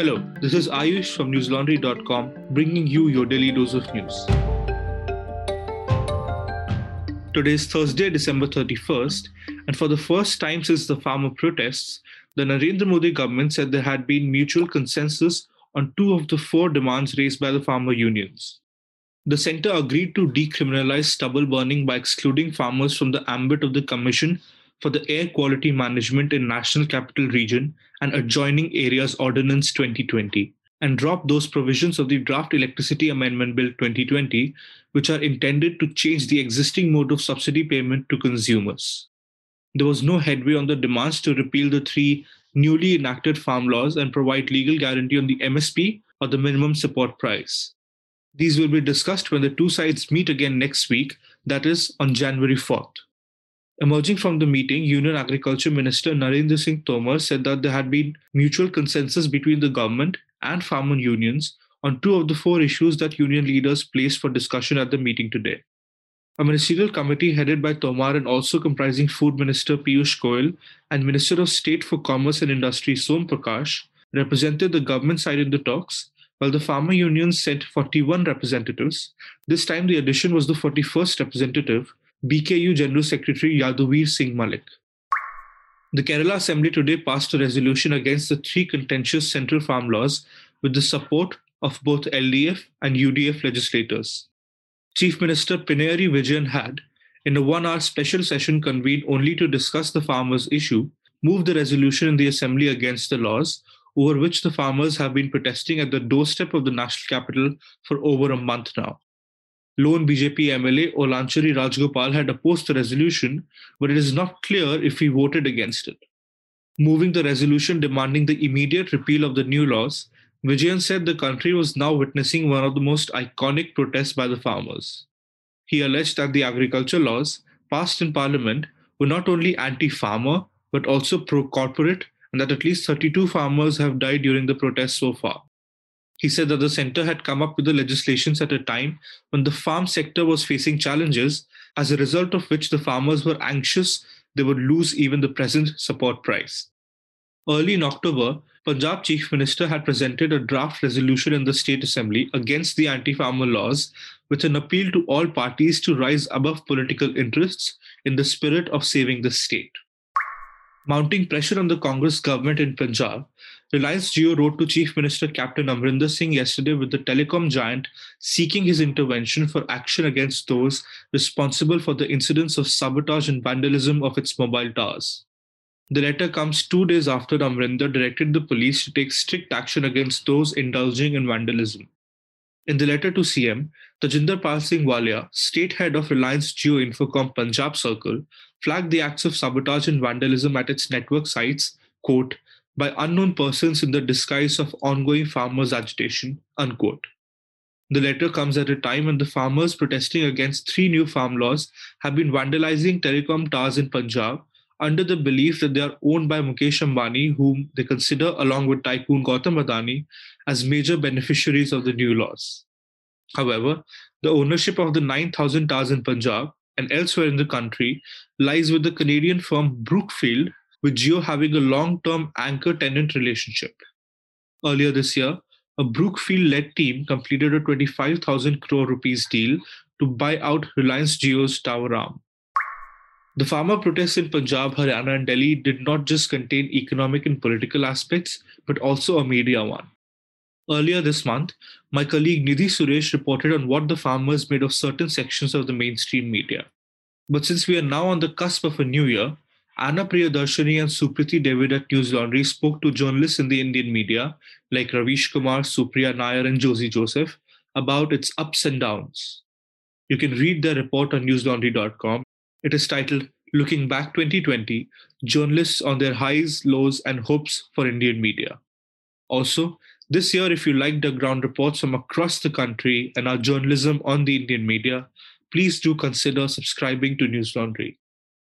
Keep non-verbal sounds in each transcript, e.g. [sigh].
Hello, this is Ayush from newslaundry.com bringing you your daily dose of news. Today is Thursday, December 31st, and for the first time since the farmer protests, the Narendra Modi government said there had been mutual consensus on two of the four demands raised by the farmer unions. The centre agreed to decriminalize stubble burning by excluding farmers from the ambit of the Commission for the Air Quality Management in National Capital Region and Adjoining Areas Ordinance 2020 and drop those provisions of the Draft Electricity Amendment Bill 2020, which are intended to change the existing mode of subsidy payment to consumers. There was no headway on the demands to repeal the three newly enacted farm laws and provide legal guarantee on the MSP or the minimum support price. These will be discussed when the two sides meet again next week, that is, on January 4th. Emerging from the meeting, Union Agriculture Minister Narendra Singh Tomar said that there had been mutual consensus between the government and farmer unions on two of the four issues that union leaders placed for discussion at the meeting today. A ministerial committee headed by Tomar and also comprising Food Minister Piyush Goyal and Minister of State for Commerce and Industry Som Prakash represented the government side in the talks, while the farmer unions sent 41 representatives. This time the addition was the 41st representative, BKU General Secretary Yaduvir Singh Malik. The Kerala Assembly today passed a resolution against the three contentious central farm laws with the support of both LDF and UDF legislators. Chief Minister Pinarayi Vijayan had, in a one hour special session convened only to discuss the farmers' issue, moved the resolution in the Assembly against the laws over which the farmers have been protesting at the doorstep of the national capital for over a month now lone BJP MLA Olanchari Rajgopal had opposed the resolution, but it is not clear if he voted against it. Moving the resolution demanding the immediate repeal of the new laws, Vijayan said the country was now witnessing one of the most iconic protests by the farmers. He alleged that the agriculture laws passed in parliament were not only anti farmer but also pro corporate, and that at least 32 farmers have died during the protests so far. He said that the center had come up with the legislations at a time when the farm sector was facing challenges, as a result of which the farmers were anxious they would lose even the present support price. Early in October, Punjab Chief Minister had presented a draft resolution in the State Assembly against the anti farmer laws with an appeal to all parties to rise above political interests in the spirit of saving the state. Mounting pressure on the Congress government in Punjab, Reliance Jio wrote to Chief Minister Captain Amrinder Singh yesterday with the telecom giant seeking his intervention for action against those responsible for the incidents of sabotage and vandalism of its mobile towers. The letter comes two days after Amrinder directed the police to take strict action against those indulging in vandalism. In the letter to CM, Tajinder Pal Singh Walia, state head of Reliance Jio Infocom Punjab Circle, flagged the acts of sabotage and vandalism at its network sites, quote, by unknown persons in the disguise of ongoing farmers' agitation. Unquote. The letter comes at a time when the farmers protesting against three new farm laws have been vandalizing telecom towers in Punjab under the belief that they are owned by Mukesh Ambani, whom they consider, along with tycoon Gautam Adani, as major beneficiaries of the new laws. However, the ownership of the 9,000 towers in Punjab and elsewhere in the country lies with the Canadian firm Brookfield, with Jio having a long term anchor tenant relationship. Earlier this year, a Brookfield led team completed a 25,000 crore rupees deal to buy out Reliance Jio's tower arm. The farmer protests in Punjab, Haryana, and Delhi did not just contain economic and political aspects, but also a media one. Earlier this month, my colleague Nidhi Suresh reported on what the farmers made of certain sections of the mainstream media. But since we are now on the cusp of a new year, Anna Priyadarshini and Supriti David at News Laundry spoke to journalists in the Indian media like Ravish Kumar, Supriya Nair, and Josy Joseph about its ups and downs. You can read their report on newslaundry.com. It is titled Looking Back 2020 Journalists on Their Highs, Lows, and Hopes for Indian Media. Also, this year, if you like the ground reports from across the country and our journalism on the Indian media, please do consider subscribing to News Laundry.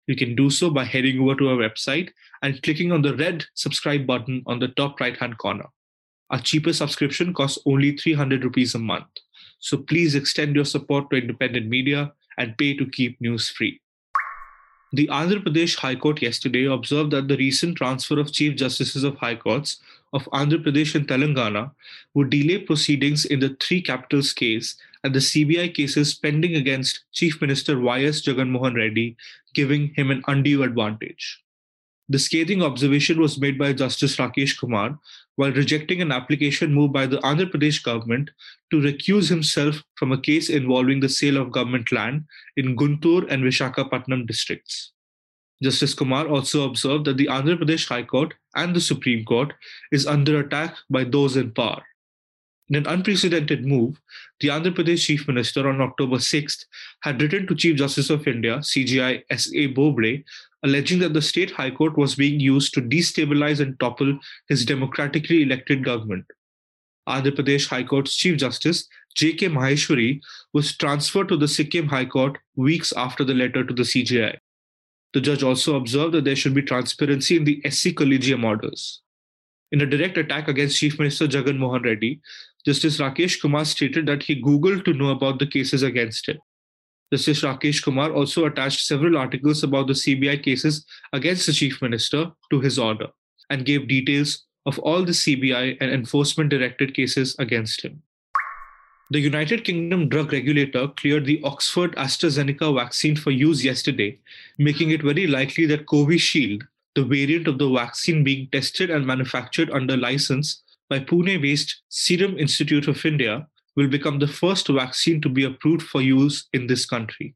You can do so by heading over to our website and clicking on the red subscribe button on the top right hand corner. Our cheapest subscription costs only 300 rupees a month. So please extend your support to independent media and pay to keep news free. The Andhra Pradesh High Court yesterday observed that the recent transfer of Chief Justices of High Courts of Andhra Pradesh and Telangana would delay proceedings in the three capitals case and the CBI cases pending against Chief Minister Y.S. Jaganmohan Reddy, giving him an undue advantage. The scathing observation was made by Justice Rakesh Kumar while rejecting an application moved by the Andhra Pradesh government to recuse himself from a case involving the sale of government land in Guntur and Vishakhapatnam districts. Justice Kumar also observed that the Andhra Pradesh High Court and the Supreme Court is under attack by those in power. In an unprecedented move, the Andhra Pradesh Chief Minister on October 6th had written to Chief Justice of India, CJI S.A. Bobde, alleging that the state high court was being used to destabilize and topple his democratically elected government. Andhra Pradesh High Court's Chief Justice J.K. Maheshwari was transferred to the Sikkim High Court weeks after the letter to the CJI. The judge also observed that there should be transparency in the SC Collegium orders. In a direct attack against Chief Minister Jagan Mohan Reddy, Justice Rakesh Kumar stated that he Googled to know about the cases against him. Justice Rakesh Kumar also attached several articles about the CBI cases against the Chief Minister to his order and gave details of all the CBI and enforcement directed cases against him. The United Kingdom drug regulator cleared the Oxford AstraZeneca vaccine for use yesterday, making it very likely that Covishield, the variant of the vaccine being tested and manufactured under license by Pune based Serum Institute of India, will become the first vaccine to be approved for use in this country.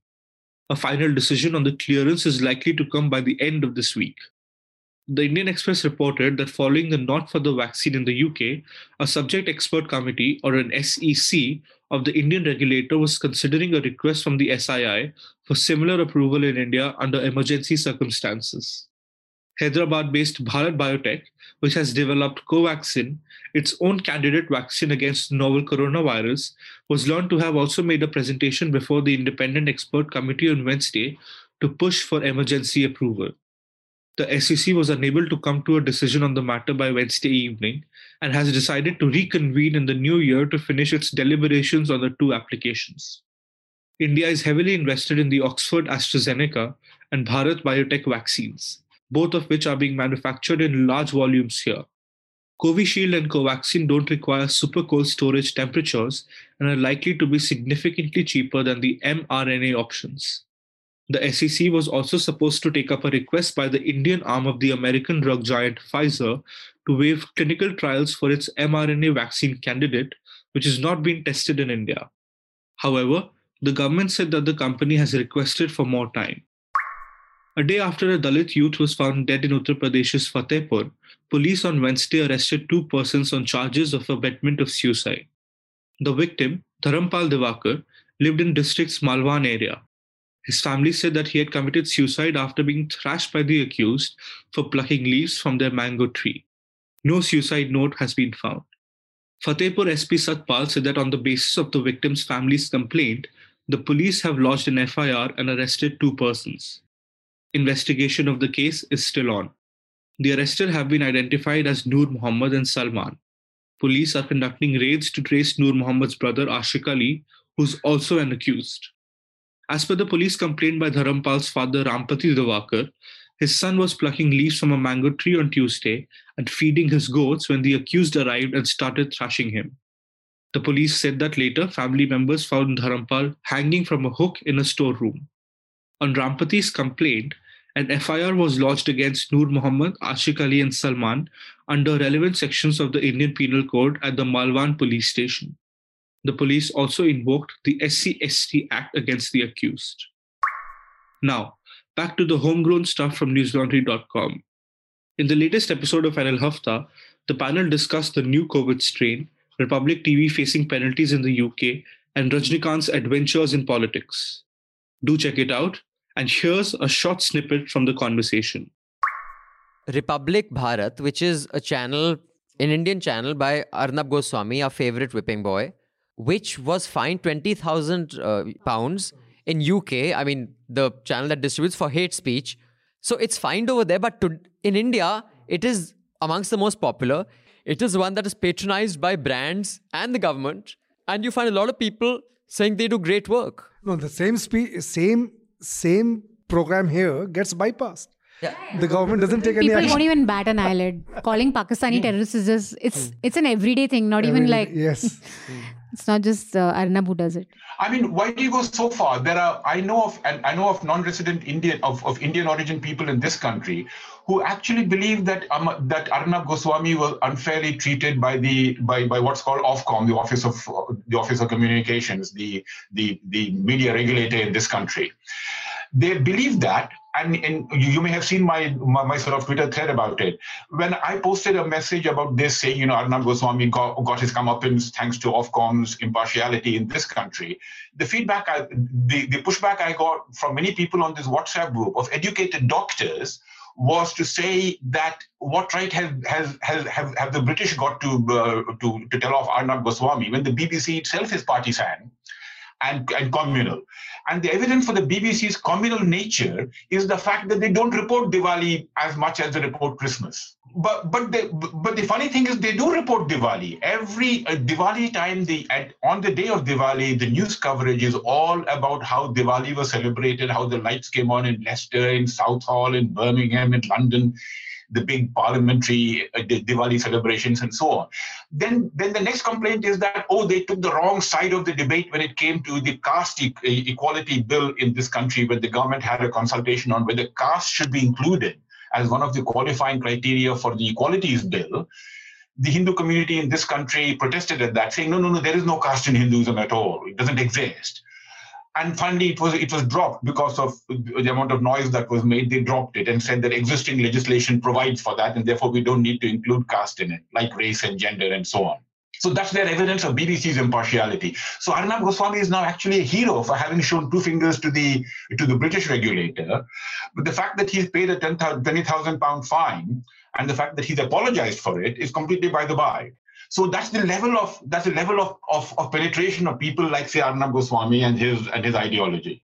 A final decision on the clearance is likely to come by the end of this week. The Indian Express reported that following the not for the vaccine in the UK, a subject expert committee or an SEC of the Indian regulator was considering a request from the SII for similar approval in India under emergency circumstances. Hyderabad based Bharat Biotech, which has developed Covaxin, its own candidate vaccine against novel coronavirus, was learned to have also made a presentation before the independent expert committee on Wednesday to push for emergency approval. The SEC was unable to come to a decision on the matter by Wednesday evening and has decided to reconvene in the new year to finish its deliberations on the two applications. India is heavily invested in the Oxford AstraZeneca and Bharat Biotech vaccines both of which are being manufactured in large volumes here. Covishield and Covaxin don't require super cold storage temperatures and are likely to be significantly cheaper than the mRNA options. The SEC was also supposed to take up a request by the Indian arm of the American drug giant Pfizer to waive clinical trials for its mRNA vaccine candidate, which has not been tested in India. However, the government said that the company has requested for more time. A day after a Dalit youth was found dead in Uttar Pradesh's Fatehpur, police on Wednesday arrested two persons on charges of abetment of suicide. The victim, Dharampal Divakar, lived in district's Malwan area. His family said that he had committed suicide after being thrashed by the accused for plucking leaves from their mango tree. No suicide note has been found. Fatehpur SP Satpal said that on the basis of the victim's family's complaint, the police have lodged an FIR and arrested two persons. Investigation of the case is still on. The arrested have been identified as Noor Muhammad and Salman. Police are conducting raids to trace Noor Muhammad's brother Ashik Ali, who's also an accused. As per the police complaint by Dharampal's father Rampati Divakar, his son was plucking leaves from a mango tree on Tuesday and feeding his goats when the accused arrived and started thrashing him. The police said that later family members found Dharampal hanging from a hook in a storeroom. On Rampati's complaint, an FIR was lodged against Noor Muhammad, Ashik Ali, and Salman under relevant sections of the Indian Penal Code at the Malwan police station. The police also invoked the SCST Act against the accused. Now, back to the homegrown stuff from newslaundry.com. In the latest episode of NL Hafta, the panel discussed the new COVID strain, Republic TV facing penalties in the UK, and Rajnikant's adventures in politics. Do check it out and here's a short snippet from the conversation. Republic Bharat, which is a channel, an Indian channel by Arnab Goswami, our favorite whipping boy, which was fined 20,000 uh, pounds in UK. I mean, the channel that distributes for hate speech. So it's fined over there, but to, in India, it is amongst the most popular. It is one that is patronized by brands and the government. And you find a lot of people saying they do great work. No, the same spe- same same program here gets bypassed. Yeah. The government doesn't take any action. People won't even bat an eyelid. Calling Pakistani terrorists is just it's it's an everyday thing. Not I even like yes. [laughs] it's not just uh, Arnab who does it. I mean, why do you go so far? There are I know of and I know of non-resident Indian of, of Indian origin people in this country who actually believe that um, that Arnab Goswami was unfairly treated by the by, by what's called Ofcom, the Office of uh, the Office of Communications, the the the media regulator in this country. They believe that, and, and you, you may have seen my, my my sort of Twitter thread about it. When I posted a message about this, saying you know Arnab Goswami got, got his comeuppance thanks to Ofcom's impartiality in this country, the feedback, I, the the pushback I got from many people on this WhatsApp group of educated doctors was to say that what right has has has have, have the British got to uh, to to tell off Arnab Goswami when the BBC itself is partisan and, and communal. And the evidence for the BBC's communal nature is the fact that they don't report Diwali as much as they report Christmas. But but they, but the funny thing is they do report Diwali every uh, Diwali time. The at, on the day of Diwali, the news coverage is all about how Diwali was celebrated, how the lights came on in Leicester, in Southall, in Birmingham, in London the big parliamentary uh, Diwali celebrations and so on. Then, then the next complaint is that oh, they took the wrong side of the debate when it came to the caste e- equality bill in this country, where the government had a consultation on whether caste should be included as one of the qualifying criteria for the equalities bill. The Hindu community in this country protested at that, saying, no, no, no, there is no caste in Hinduism at all. It doesn't exist and finally it was it was dropped because of the amount of noise that was made they dropped it and said that existing legislation provides for that and therefore we don't need to include caste in it like race and gender and so on so that's their evidence of bbc's impartiality so arnab goswami is now actually a hero for having shown two fingers to the to the british regulator but the fact that he's paid a 20000 pound fine and the fact that he's apologized for it is completely by the by so that's the level of that's the level of, of, of penetration of people like say Arnab Goswami and his and his ideology.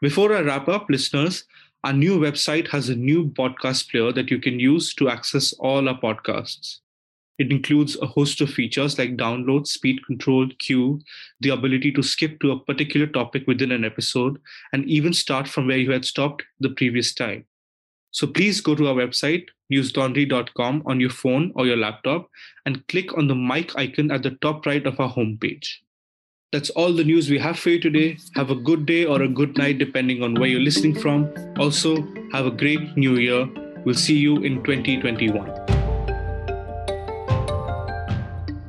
Before I wrap up, listeners, our new website has a new podcast player that you can use to access all our podcasts. It includes a host of features like download, speed control, queue, the ability to skip to a particular topic within an episode, and even start from where you had stopped the previous time. So please go to our website, newslaundry.com, on your phone or your laptop and click on the mic icon at the top right of our homepage. That's all the news we have for you today. Have a good day or a good night, depending on where you're listening from. Also, have a great new year. We'll see you in 2021.